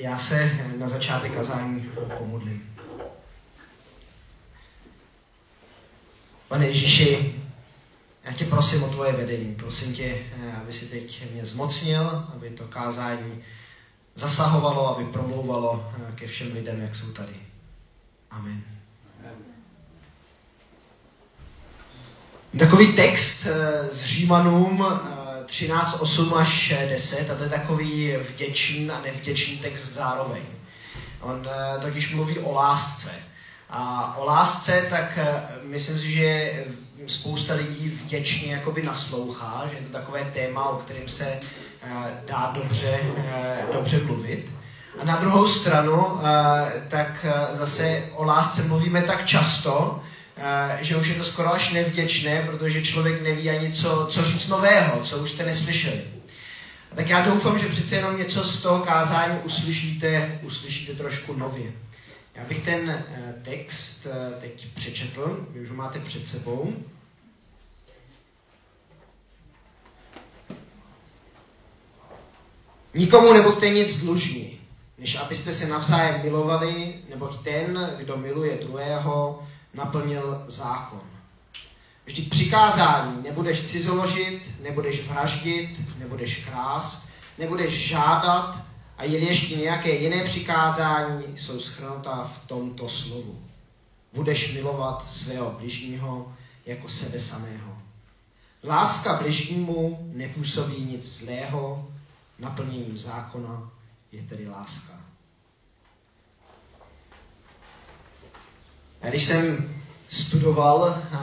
Já se na začátek kazání pomodlím. Pane Ježíši, já tě prosím o tvoje vedení. Prosím tě, aby si teď mě zmocnil, aby to kázání zasahovalo, aby promlouvalo ke všem lidem, jak jsou tady. Amen. Takový text z Římanům 13, 8 až 10 a to je takový vděčný a nevděčný text zároveň. On eh, totiž mluví o lásce. A o lásce, tak eh, myslím si, že spousta lidí vděčně jakoby naslouchá, že je to takové téma, o kterém se eh, dá dobře, dobře mluvit. A na druhou stranu, tak zase o lásce mluvíme tak často, že už je to skoro až nevděčné, protože člověk neví ani co, co říct nového, co už jste neslyšeli. Tak já doufám, že přece jenom něco z toho kázání uslyšíte, uslyšíte trošku nově. Já bych ten eh, text eh, teď přečetl, vy už ho máte před sebou. Nikomu nebuďte nic dlužní, než abyste se navzájem milovali, neboť ten, kdo miluje druhého, naplnil zákon. Vždyť přikázání nebudeš cizoložit, nebudeš vraždit, nebudeš krást, nebudeš žádat a ještě nějaké jiné přikázání jsou schrnutá v tomto slovu. Budeš milovat svého bližního jako sebe samého. Láska bližnímu nepůsobí nic zlého, naplněním zákona je tedy láska. Když jsem studoval eh,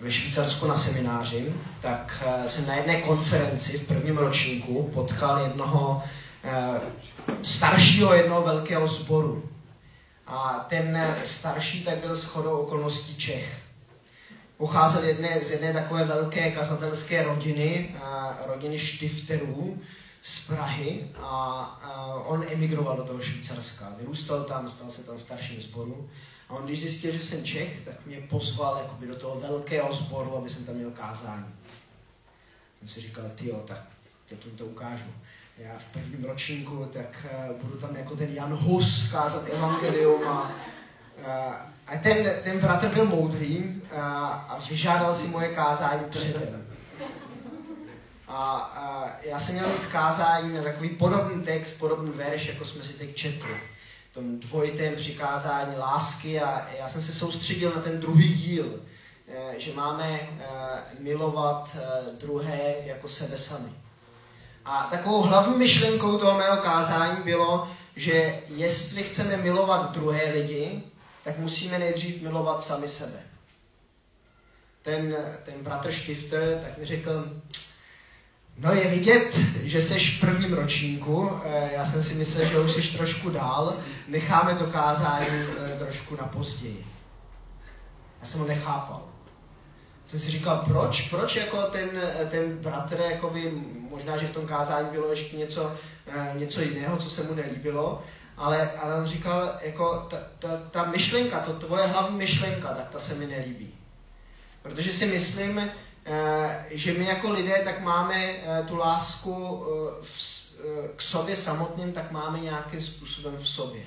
ve Švýcarsku na semináři, tak eh, jsem na jedné konferenci v prvním ročníku potkal jednoho eh, staršího jednoho velkého sboru. A ten starší tak byl shodou okolností Čech. Pocházel jedné, z jedné takové velké kazatelské rodiny, rodiny Štifterů z Prahy a on emigroval do toho Švýcarska. Vyrůstal tam, stal se tam starším sboru a on, když zjistil, že jsem Čech, tak mě pozval jakoby, do toho velkého sboru, aby jsem tam měl kázání. Jsem si říkal, ty jo, tak teď jim to ukážu. Já v prvním ročníku, tak uh, budu tam jako ten Jan Hus kázat evangelium a, uh, a ten, ten bratr byl moudrý uh, a vyžádal si moje kázání předem. A, a já jsem měl kázání na takový podobný text, podobný verš, jako jsme si teď četli tom dvojitém přikázání lásky a já jsem se soustředil na ten druhý díl, eh, že máme eh, milovat eh, druhé jako sebe sami. A takovou hlavní myšlenkou toho mého kázání bylo, že jestli chceme milovat druhé lidi, tak musíme nejdřív milovat sami sebe. Ten, ten bratr Stifter tak mi řekl, No je vidět, že jsi v prvním ročníku, eh, já jsem si myslel, že už jsi trošku dál, necháme to kázání eh, trošku na později. Já jsem ho nechápal. Jsem si říkal, proč, proč jako ten, eh, ten bratr, jakoby, možná, že v tom kázání bylo ještě něco, něco jiného, co se mu nelíbilo, ale, ale on říkal, jako ta, ta, ta myšlenka, to tvoje hlavní myšlenka, tak ta se mi nelíbí. Protože si myslím, že my jako lidé tak máme eh, tu lásku eh, k sobě samotným, tak máme nějakým způsobem v sobě.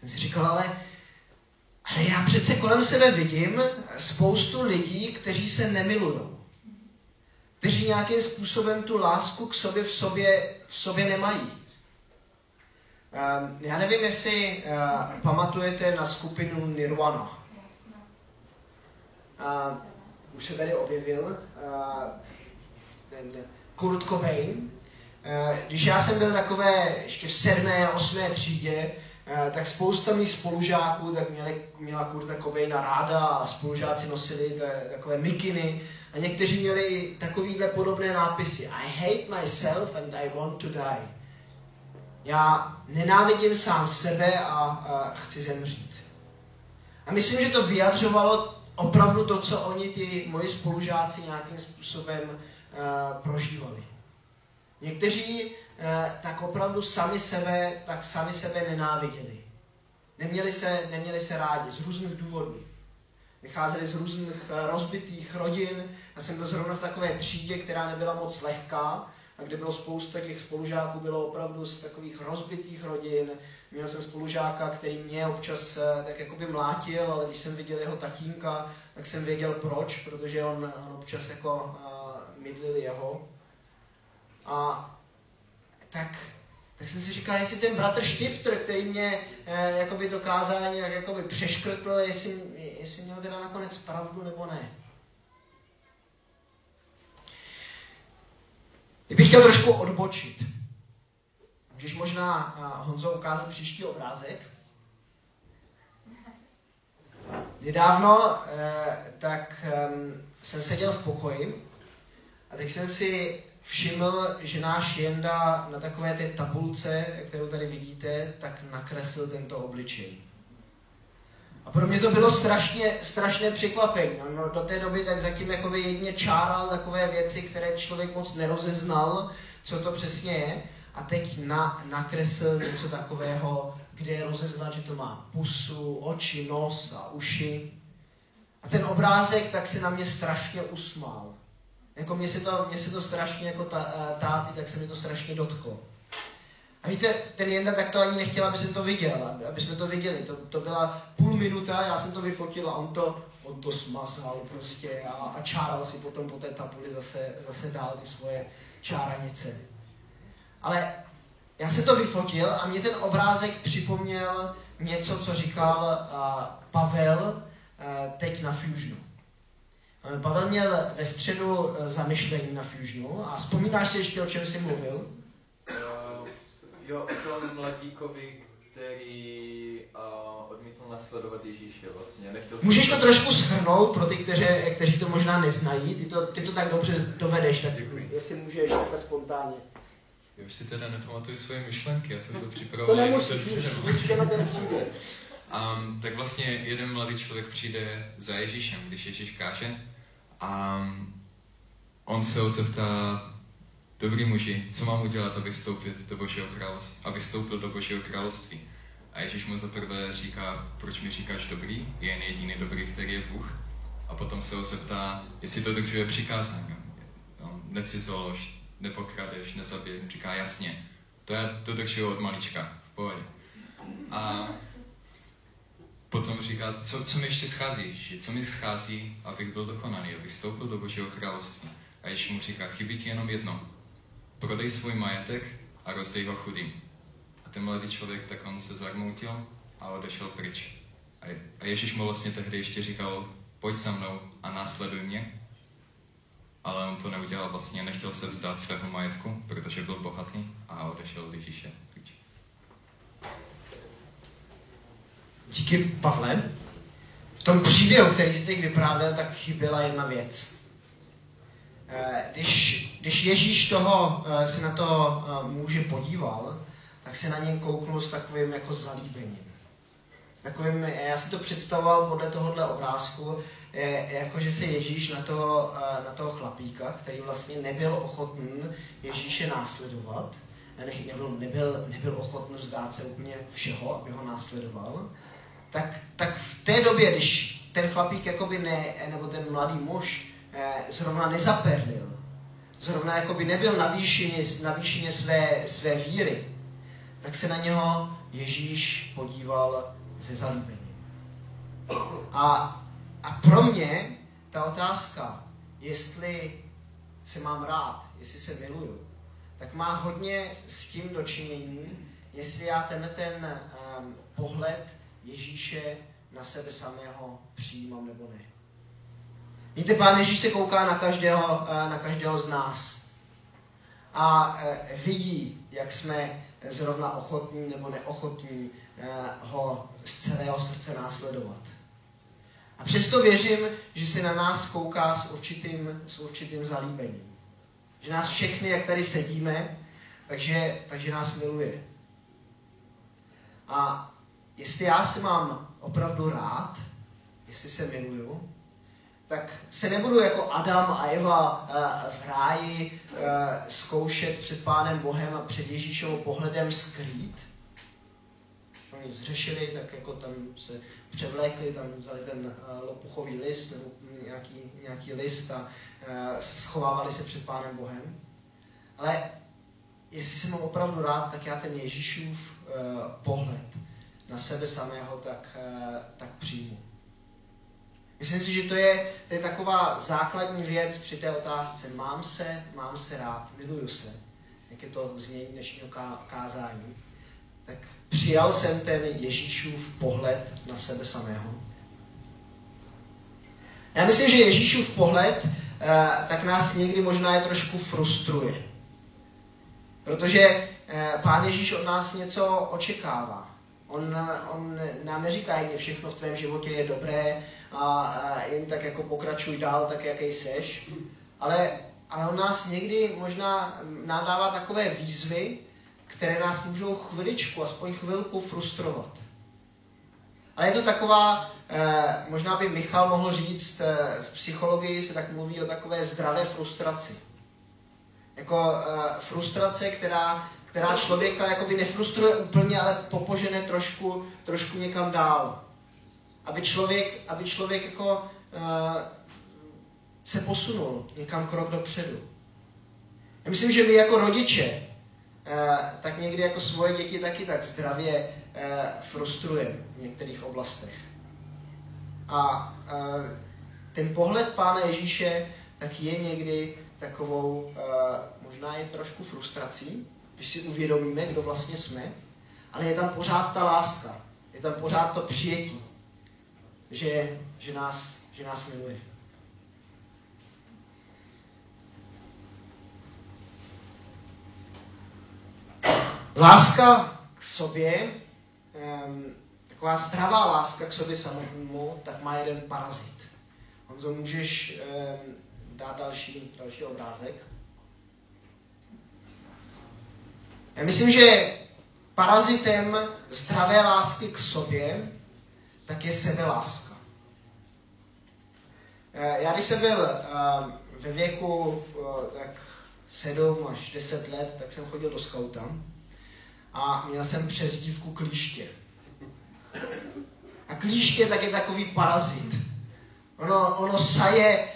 Jsem si říkal, ale, ale já přece kolem sebe vidím spoustu lidí, kteří se nemilují. Kteří nějakým způsobem tu lásku k sobě v sobě, v sobě nemají. Já nevím, jestli pamatujete na skupinu Nirvana už se tady objevil, ten Kurt Cobain. Když já jsem byl takové ještě v sedmé osmé třídě, tak spousta mých spolužáků tak měli, měla Kurta Cobaina ráda a spolužáci nosili takové mikiny a někteří měli takovýhle podobné nápisy. I hate myself and I want to die. Já nenávidím sám sebe a, a chci zemřít. A myslím, že to vyjadřovalo opravdu to, co oni, ti moji spolužáci, nějakým způsobem uh, prožívali. Někteří uh, tak opravdu sami sebe, tak sami sebe nenáviděli. Neměli se, neměli se rádi z různých důvodů. Vycházeli z různých uh, rozbitých rodin. Já jsem byl zrovna v takové třídě, která nebyla moc lehká. A kde bylo spousta těch spolužáků, bylo opravdu z takových rozbitých rodin. Měl jsem spolužáka, který mě občas eh, tak jakoby mlátil, ale když jsem viděl jeho tatínka, tak jsem věděl proč, protože on, on občas jako uh, mydlil jeho. A tak, tak jsem si říkal, jestli ten bratr Štifter, který mě eh, jakoby dokázal nějak jakoby přeškrtl, jestli, jestli měl teda nakonec pravdu nebo ne. Kdybych chtěl trošku odbočit, můžeš možná, uh, Honzo, ukázat příští obrázek? Nedávno eh, tak um, jsem seděl v pokoji a teď jsem si všiml, že náš Jenda na takové té tabulce, kterou tady vidíte, tak nakreslil tento obličej. A pro mě to bylo strašně, strašné překvapení. No, no, do té doby tak zatím jakoby jedně čáral takové věci, které člověk moc nerozeznal, co to přesně je. A teď na, nakreslil něco takového, kde je rozeznat, že to má pusu, oči, nos a uši. A ten obrázek tak se na mě strašně usmál. Jako mě se to, mě se to strašně, jako ta, eh, táty, tak se mi to strašně dotklo. A víte, ten Jenda tak to ani nechtěl, aby jsem to viděl, aby jsme to viděli. To, to byla půl minuta, já jsem to vyfotil a on to, on to smazal prostě a, a čáral si potom po té tabuli zase, zase dál ty svoje čáranice. Ale já jsem to vyfotil a mě ten obrázek připomněl něco, co říkal uh, Pavel uh, teď na Fusionu. Uh, Pavel měl ve středu zamyšlení na Fusionu a vzpomínáš si ještě, o čem jsi mluvil? Jo, o tom mladíkovi, který uh, odmítl nasledovat Ježíše vlastně. Nechtěl Můžeš to trošku shrnout pro ty, kteří, kteří to možná neznají? Ty to, ty to tak dobře dovedeš, tak Děkuji. jestli můžeš takhle spontánně. Já už si teda nepamatuju svoje myšlenky, já jsem to připravoval. To nemusíš, určitě na ten příběh. Um, tak vlastně jeden mladý člověk přijde za Ježíšem, když Ježíš káže. A um, on se ho zeptá, Dobrý muži, co mám udělat, aby vstoupil do Božího království? Aby vstoupil do Božího království? A Ježíš mu zaprvé říká, proč mi říkáš dobrý? Je jen jediný dobrý, který je Bůh. A potom se ho zeptá, jestli to dodržuje přikázání. No, necizolož, nepokradeš, nezabij. Říká jasně. To já dodržuju od malička, v pohodě. A potom říká, co, co mi ještě schází? Co mi schází, abych byl dokonalý, abych vstoupil do Božího království. A Ježíš mu říká, chybí ti jenom jedno prodej svůj majetek a rozdej ho chudým. A ten mladý člověk, tak on se zarmoutil a odešel pryč. A Ježíš mu vlastně tehdy ještě říkal, pojď za mnou a následuj mě. Ale on to neudělal vlastně, nechtěl se vzdát svého majetku, protože byl bohatý a odešel od Ježíše pryč. Díky, Pavle. V tom příběhu, který jsi teď vyprávěl, tak chyběla jedna věc. Eh, když, když Ježíš toho eh, se na to eh, muže podíval, tak se na něj kouknul s takovým jako zalíbením. S takovým, já si to představoval podle tohohle obrázku, jako že se Ježíš na toho, na toho chlapíka, který vlastně nebyl ochotný Ježíše následovat, nebyl, nebyl, nebyl ochotný vzdát se úplně všeho, aby ho následoval, tak, tak v té době, když ten chlapík jakoby ne, nebo ten mladý muž zrovna nezaperlil, zrovna jako by nebyl na výšině, na výšině své, své víry, tak se na něho Ježíš podíval se zalíbením. A, a pro mě ta otázka, jestli se mám rád, jestli se miluju, tak má hodně s tím dočinění, jestli já tenhle ten um, pohled Ježíše na sebe samého přijímám nebo ne. Víte, Pán Ježíš se kouká na každého, eh, na každého z nás. A eh, vidí, jak jsme zrovna ochotní nebo neochotní eh, ho z celého srdce následovat. A přesto věřím, že se na nás kouká s určitým, s určitým zalíbením. Že nás všechny, jak tady sedíme, takže, takže nás miluje. A jestli já se mám opravdu rád, jestli se miluju, tak se nebudu jako Adam a Eva uh, v ráji uh, zkoušet před Pánem Bohem a před Ježíšovou pohledem skrýt. Oni zřešili, tak jako tam se převlékli, tam vzali ten uh, lopuchový list nebo nějaký, nějaký list a schovávali se před Pánem Bohem. Ale jestli jsem opravdu rád, tak já ten Ježíšův pohled na sebe samého tak, tak přijmu. Myslím si, že to je, to je taková základní věc při té otázce. Mám se, mám se rád, miluju se. Jak je to znění dnešního kázání. Tak přijal jsem ten Ježíšův pohled na sebe samého. Já myslím, že Ježíšův pohled eh, tak nás někdy možná je trošku frustruje. Protože eh, Pán Ježíš od nás něco očekává. On, on nám neříká, že všechno v tvém životě je dobré a, a jen tak jako pokračuj dál, tak jaký seš. Ale, ale on nás někdy možná nadává takové výzvy, které nás můžou chviličku, aspoň chvilku frustrovat. Ale je to taková, eh, možná by Michal mohl říct, eh, v psychologii se tak mluví o takové zdravé frustraci. Jako eh, frustrace, která, která člověka jakoby nefrustruje úplně, ale popožene trošku, trošku někam dál. Aby člověk, aby člověk jako uh, se posunul někam krok dopředu. Já myslím, že my jako rodiče uh, tak někdy jako svoje děti taky tak zdravě uh, frustrujeme v některých oblastech. A uh, ten pohled Pána Ježíše tak je někdy takovou uh, možná je trošku frustrací, když si uvědomíme, kdo vlastně jsme, ale je tam pořád ta láska, je tam pořád to přijetí, že, že, nás, že nás miluje. Láska k sobě, taková zdravá láska k sobě samotnému, tak má jeden parazit. Honzo, můžeš dát další, další obrázek? Já myslím, že parazitem zdravé lásky k sobě tak je sebeláska. Eh, já když jsem byl eh, ve věku eh, tak 7 až 10 let, tak jsem chodil do skauta a měl jsem přezdívku klíště. A klíště tak je takový parazit. Ono, ono saje,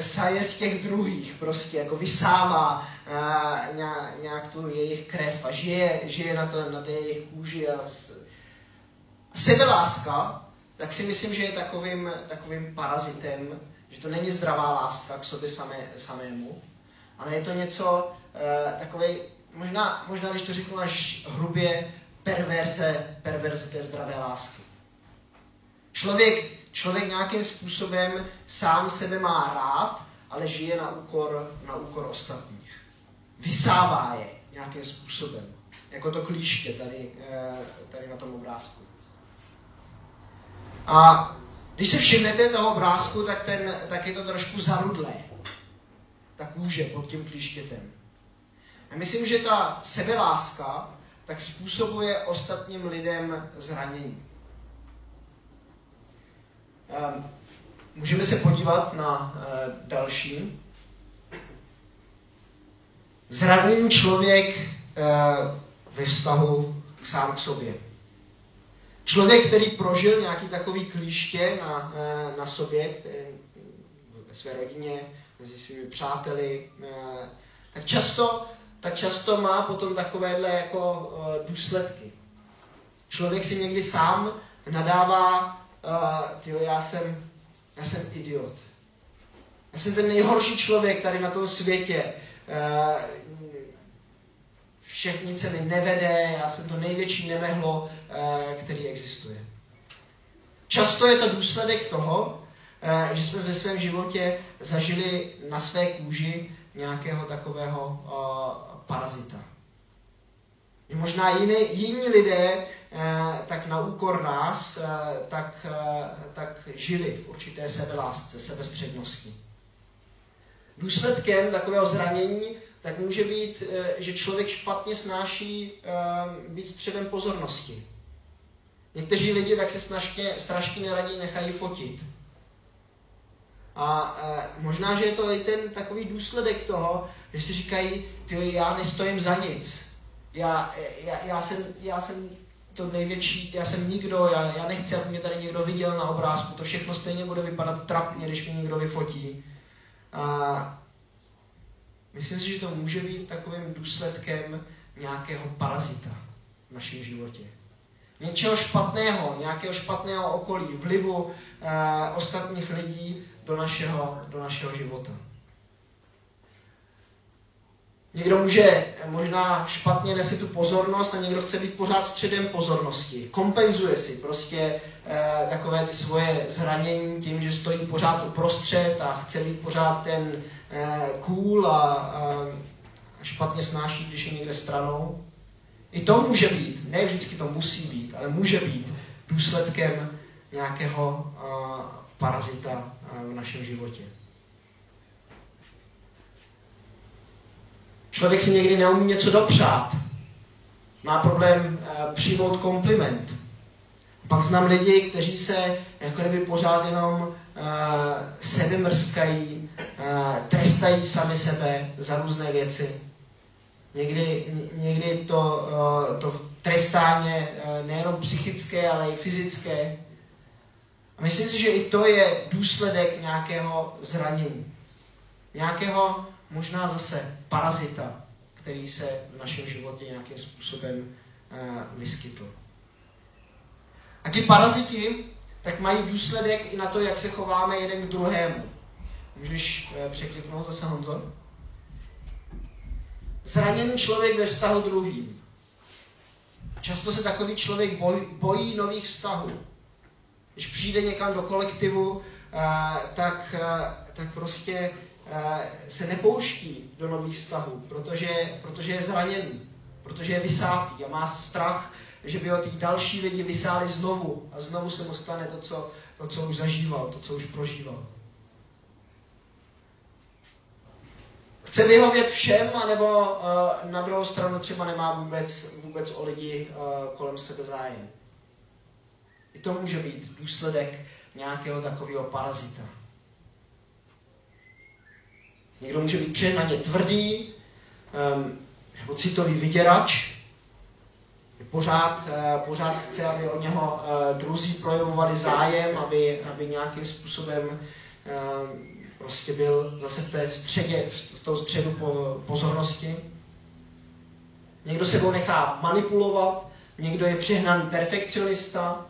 saje z těch druhých, prostě jako vysává nějak tu jejich krev a žije, žije na, to, na té jejich kůži a sebeláska, tak si myslím, že je takovým, takovým parazitem, že to není zdravá láska k sobě samé, samému, ale je to něco uh, takové, možná, možná když to řeknu až hrubě, perverze, perverze té zdravé lásky. Člověk, člověk nějakým způsobem sám sebe má rád, ale žije na úkor, na úkor ostatních. Vysává je nějakým způsobem. Jako to klíště tady, eh, tady na tom obrázku. A když se všimnete toho obrázku, tak, ten, tak je to trošku zarudlé. Ta kůže pod tím klíštětem. A myslím, že ta sebeláska tak způsobuje ostatním lidem zranění. Um, můžeme se podívat na uh, další. Zraněný člověk uh, ve vztahu sám k sobě. Člověk, který prožil nějaký takový klíště na, eh, na sobě, ve své rodině, mezi svými přáteli, eh, tak často, tak často má potom takovéhle jako eh, důsledky. Člověk si někdy sám nadává, tyjo, já jsem, já jsem idiot. Já jsem ten nejhorší člověk tady na tom světě všechny se mi nevede, já jsem to největší nemehlo, eh, který existuje. Často je to důsledek toho, eh, že jsme ve svém životě zažili na své kůži nějakého takového eh, parazita. Možná jiný, jiní lidé tak na úkor nás, tak, tak žili v určité sebelásce, sebestřednosti. Důsledkem takového zranění tak může být, eh, že člověk špatně snáší eh, být středem pozornosti. Někteří lidi tak se snažně, strašně neradí nechají fotit. A e, možná, že je to i ten takový důsledek toho, že si říkají, ty já nestojím za nic. Já, já, já, jsem, já jsem to největší, já jsem nikdo, já, já nechci, aby mě tady někdo viděl na obrázku, to všechno stejně bude vypadat trapně, když mě někdo vyfotí. A Myslím si, že to může být takovým důsledkem nějakého parazita v našem životě. Něčeho špatného, nějakého špatného okolí, vlivu eh, ostatních lidí do našeho, do našeho života. Někdo může možná špatně nese tu pozornost a někdo chce být pořád středem pozornosti. Kompenzuje si prostě eh, takové ty svoje zranění tím, že stojí pořád uprostřed a chce být pořád ten eh, cool a, a špatně snáší, když je někde stranou. I to může být, ne vždycky to musí být, ale může být důsledkem nějakého uh, parazita v našem životě. Člověk si někdy neumí něco dopřát. Má problém přijmout kompliment. Pak znám lidi, kteří se jako kdyby pořád jenom uh, sebe mrskají, uh, trestají sami sebe za různé věci. Někdy, někdy to, to trestání nejenom psychické, ale i fyzické. A myslím si, že i to je důsledek nějakého zranění. Nějakého možná zase parazita, který se v našem životě nějakým způsobem vyskytl. A ti paraziti tak mají důsledek i na to, jak se chováme jeden k druhému. Můžeš uh, překliknout zase Honzo? Zraněný člověk ve vztahu druhým. Často se takový člověk bojí, bojí nových vztahů. Když přijde někam do kolektivu, uh, tak, uh, tak prostě se nepouští do nových vztahů, protože, protože je zraněný, protože je vysátý a má strach, že by ho ty další lidi vysáli znovu a znovu se mu stane to, co, to, co už zažíval, to, co už prožíval. Chce vyhovět všem, anebo uh, na druhou stranu třeba nemá vůbec, vůbec o lidi uh, kolem sebe zájem. I to může být důsledek nějakého takového parazita. Někdo může být přehnaně tvrdý, um, nebo citový vyděrač, pořád, uh, pořád chce, aby od něho uh, druzí projevovali zájem, aby, aby nějakým způsobem uh, prostě byl zase v té středě, v tom středu po, pozornosti. Někdo sebou nechá manipulovat, někdo je přehnaný perfekcionista,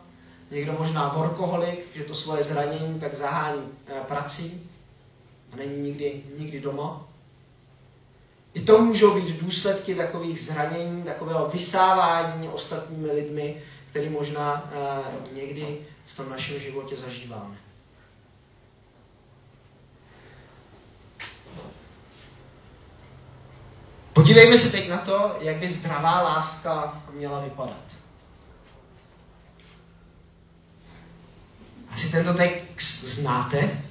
někdo možná workoholik, že to svoje zranění tak zahání prací a není nikdy, nikdy doma. I to můžou být důsledky takových zranění, takového vysávání ostatními lidmi, který možná uh, někdy v tom našem životě zažíváme. Podívejme se teď na to, jak by zdravá láska měla vypadat. Asi tento text znáte.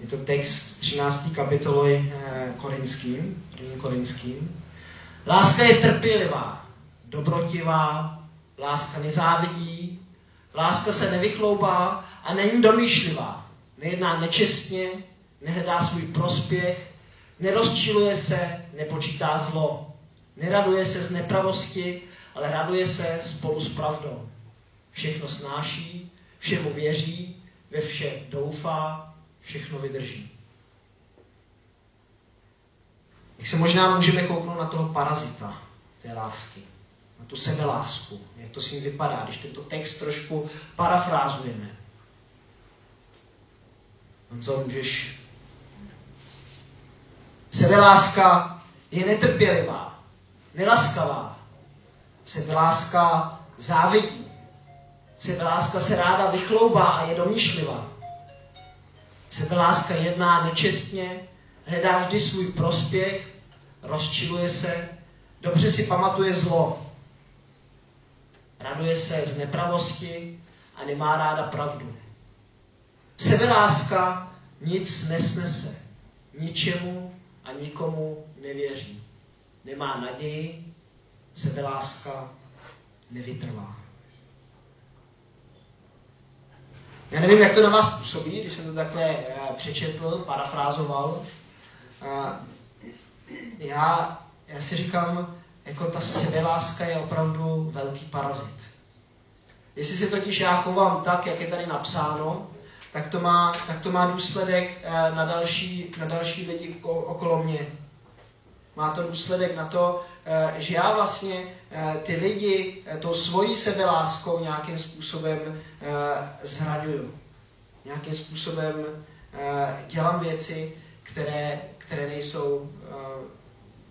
Je to text 13. kapitoly eh, korinským, prvním korinským. Láska je trpělivá, dobrotivá, láska nezávidí, láska se nevychloubá a není domýšlivá. Nejedná nečestně, nehledá svůj prospěch, nerozčiluje se, nepočítá zlo. Neraduje se z nepravosti, ale raduje se spolu s pravdou. Všechno snáší, všemu věří, ve vše doufá, všechno vydrží. Jak se možná můžeme kouknout na toho parazita té lásky, na tu sebelásku, jak to s ním vypadá, když tento text trošku parafrázujeme. Honzo, můžeš... Sebeláska je netrpělivá, nelaskavá. Sebeláska závidí. Sebeláska se ráda vychloubá a je domýšlivá. Sebeláska jedná nečestně, hledá vždy svůj prospěch, rozčiluje se, dobře si pamatuje zlo, raduje se z nepravosti a nemá ráda pravdu. Sebeláska nic nesnese, ničemu a nikomu nevěří. Nemá naději, sebeláska nevytrvá. Já nevím, jak to na vás působí, když jsem to takhle eh, přečetl, parafrázoval. Já, já si říkám, jako ta sebeláska je opravdu velký parazit. Jestli se totiž já chovám tak, jak je tady napsáno, tak to má, tak to má důsledek eh, na další, na další lidi okolo mě. Má to důsledek na to, eh, že já vlastně eh, ty lidi tou svojí sebeláskou nějakým způsobem zhraňuju. Nějakým způsobem dělám věci, které, které nejsou,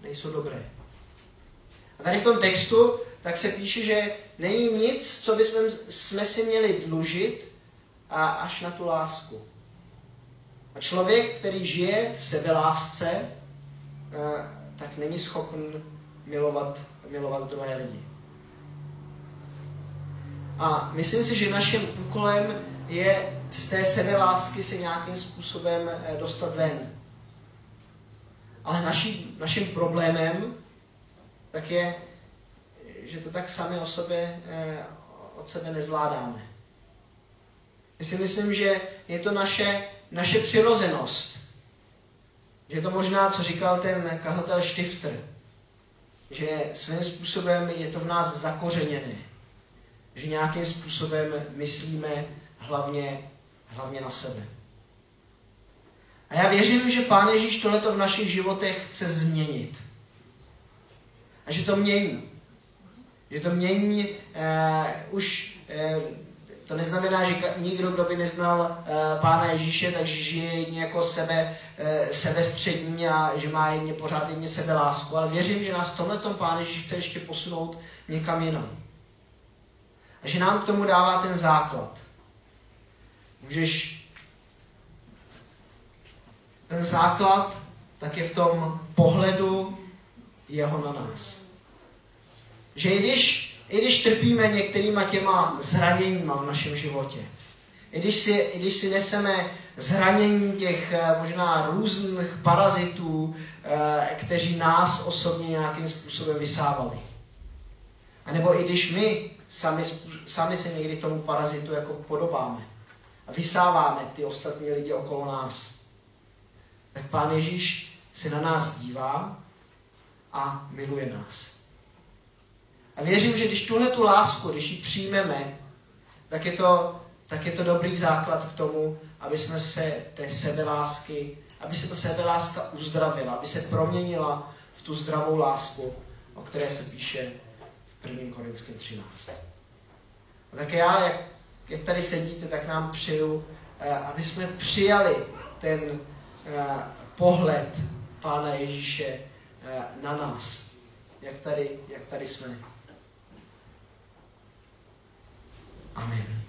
nejsou dobré. A tady v tom textu tak se píše, že není nic, co bychom jsme si měli dlužit a až na tu lásku. A člověk, který žije v sebelásce, eh, tak není schopen milovat, milovat druhé lidi. A myslím si, že naším úkolem je z té sebelásky se nějakým způsobem eh, dostat ven. Ale naší, naším problémem tak je, že to tak sami o sobě, eh, od sebe nezvládáme. Já si myslím, že je to naše, naše přirozenost. Je to možná, co říkal ten kazatel Stifter, že svým způsobem je to v nás zakořeněné. Že nějakým způsobem myslíme hlavně, hlavně na sebe. A já věřím, že Pán Ježíš tohleto v našich životech chce změnit. A že to mění. Že to mění uh, už uh, to neznamená, že nikdo, kdo by neznal uh, Pána Ježíše, takže žije jedně jako sebe, uh, sebestřední a že má jedně pořád jedně sebe lásku. Ale věřím, že nás v tomhle Pán Ježíš chce ještě posunout někam jinam. A že nám k tomu dává ten základ. Můžeš ten základ tak je v tom pohledu jeho na nás. Že i když, i když trpíme některýma těma zraněníma v našem životě, i když si, i když si neseme zranění těch eh, možná různých parazitů, eh, kteří nás osobně nějakým způsobem vysávali. A nebo i když my sami, sami se někdy tomu parazitu jako podobáme a vysáváme ty ostatní lidi okolo nás, tak Pán Ježíš se na nás dívá a miluje nás. A věřím, že když tuhle tu lásku, když ji přijmeme, tak je to, tak je to dobrý základ k tomu, aby jsme se té sebelásky, aby se ta sebeláska uzdravila, aby se proměnila v tu zdravou lásku, o které se píše v 1. Korinském 13. A tak já, jak, jak tady sedíte, tak nám přeju, eh, aby jsme přijali ten eh, pohled Pána Ježíše eh, na nás, jak tady, jak tady jsme. Amen.